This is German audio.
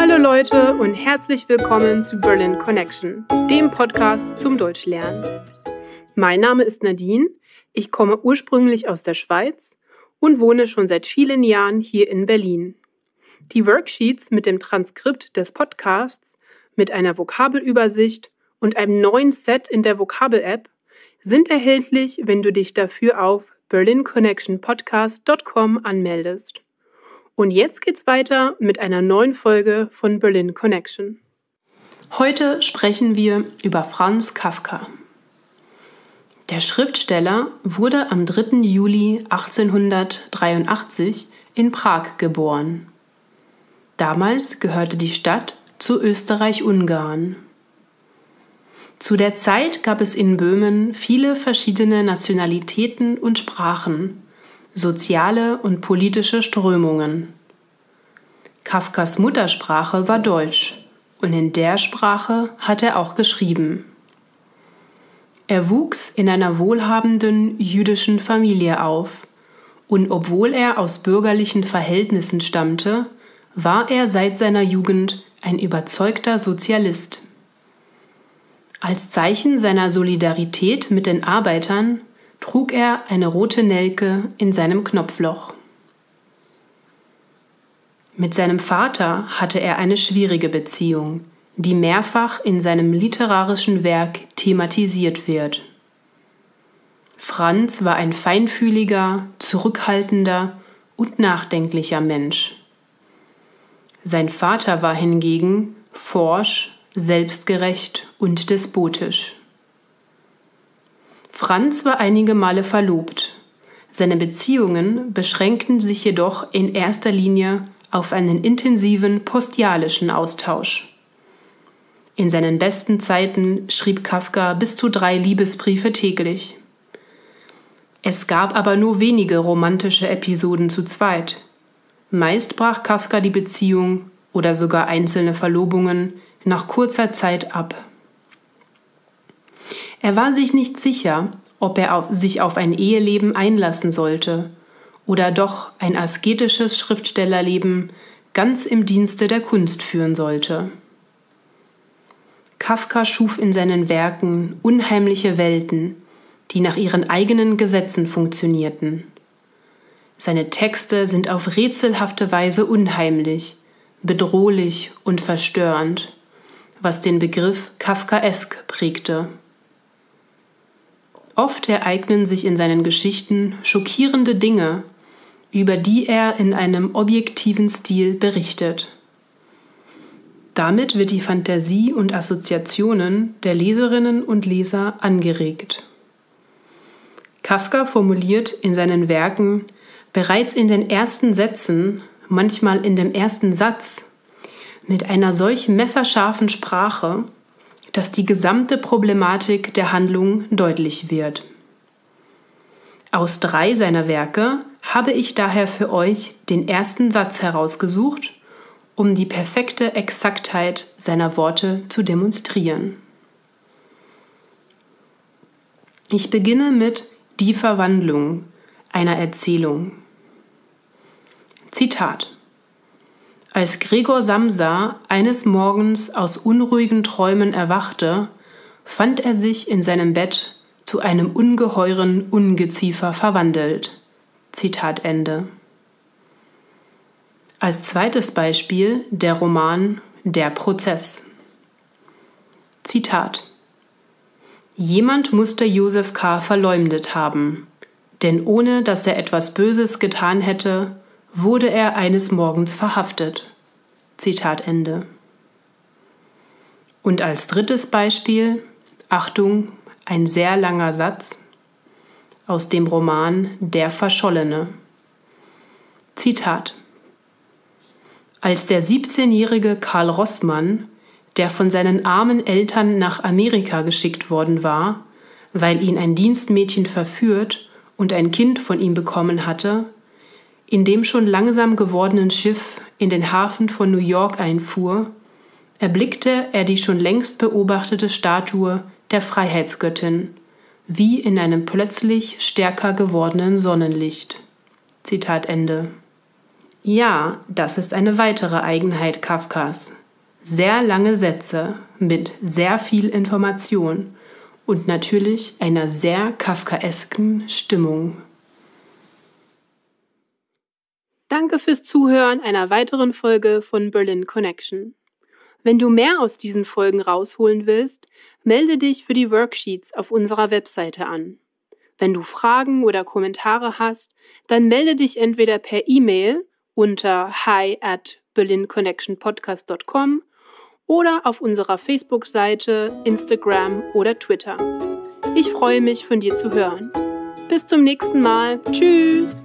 Hallo Leute und herzlich willkommen zu Berlin Connection, dem Podcast zum Deutschlernen. Mein Name ist Nadine, ich komme ursprünglich aus der Schweiz und wohne schon seit vielen Jahren hier in Berlin. Die Worksheets mit dem Transkript des Podcasts, mit einer Vokabelübersicht und einem neuen Set in der Vokabel-App sind erhältlich, wenn du dich dafür auf berlinconnectionpodcast.com anmeldest. Und jetzt geht's weiter mit einer neuen Folge von Berlin Connection. Heute sprechen wir über Franz Kafka. Der Schriftsteller wurde am 3. Juli 1883 in Prag geboren. Damals gehörte die Stadt zu Österreich-Ungarn. Zu der Zeit gab es in Böhmen viele verschiedene Nationalitäten und Sprachen, soziale und politische Strömungen. Kafkas Muttersprache war Deutsch und in der Sprache hat er auch geschrieben. Er wuchs in einer wohlhabenden jüdischen Familie auf und obwohl er aus bürgerlichen Verhältnissen stammte, war er seit seiner Jugend ein überzeugter Sozialist. Als Zeichen seiner Solidarität mit den Arbeitern trug er eine rote Nelke in seinem Knopfloch. Mit seinem Vater hatte er eine schwierige Beziehung, die mehrfach in seinem literarischen Werk thematisiert wird. Franz war ein feinfühliger, zurückhaltender und nachdenklicher Mensch. Sein Vater war hingegen forsch, selbstgerecht und despotisch. Franz war einige Male verlobt. Seine Beziehungen beschränkten sich jedoch in erster Linie auf einen intensiven postialischen Austausch. In seinen besten Zeiten schrieb Kafka bis zu drei Liebesbriefe täglich. Es gab aber nur wenige romantische Episoden zu zweit. Meist brach Kafka die Beziehung oder sogar einzelne Verlobungen nach kurzer Zeit ab. Er war sich nicht sicher, ob er auf, sich auf ein Eheleben einlassen sollte oder doch ein asketisches Schriftstellerleben ganz im Dienste der Kunst führen sollte. Kafka schuf in seinen Werken unheimliche Welten, die nach ihren eigenen Gesetzen funktionierten. Seine Texte sind auf rätselhafte Weise unheimlich, bedrohlich und verstörend, was den Begriff Kafkaesk prägte. Oft ereignen sich in seinen Geschichten schockierende Dinge, über die er in einem objektiven Stil berichtet. Damit wird die Fantasie und Assoziationen der Leserinnen und Leser angeregt. Kafka formuliert in seinen Werken bereits in den ersten Sätzen, manchmal in dem ersten Satz, mit einer solch messerscharfen Sprache, dass die gesamte Problematik der Handlung deutlich wird. Aus drei seiner Werke habe ich daher für euch den ersten Satz herausgesucht, um die perfekte Exaktheit seiner Worte zu demonstrieren. Ich beginne mit Die Verwandlung einer Erzählung. Zitat als Gregor Samsa eines Morgens aus unruhigen Träumen erwachte, fand er sich in seinem Bett zu einem ungeheuren Ungeziefer verwandelt. Zitat Ende. Als zweites Beispiel der Roman Der Prozess. Zitat Jemand musste Josef K. verleumdet haben, denn ohne dass er etwas Böses getan hätte, wurde er eines Morgens verhaftet. Zitat Ende. Und als drittes Beispiel, Achtung, ein sehr langer Satz aus dem Roman Der Verschollene. Zitat. Als der 17-jährige Karl Rossmann, der von seinen armen Eltern nach Amerika geschickt worden war, weil ihn ein Dienstmädchen verführt und ein Kind von ihm bekommen hatte, in dem schon langsam gewordenen Schiff in den Hafen von New York einfuhr, erblickte er die schon längst beobachtete Statue der Freiheitsgöttin, wie in einem plötzlich stärker gewordenen Sonnenlicht. Zitat Ende. Ja, das ist eine weitere Eigenheit Kafkas. Sehr lange Sätze mit sehr viel Information und natürlich einer sehr kafkaesken Stimmung. Danke fürs Zuhören einer weiteren Folge von Berlin Connection. Wenn du mehr aus diesen Folgen rausholen willst, melde dich für die Worksheets auf unserer Webseite an. Wenn du Fragen oder Kommentare hast, dann melde dich entweder per E-Mail unter hi at berlinconnectionpodcast.com oder auf unserer Facebook-Seite, Instagram oder Twitter. Ich freue mich, von dir zu hören. Bis zum nächsten Mal. Tschüss!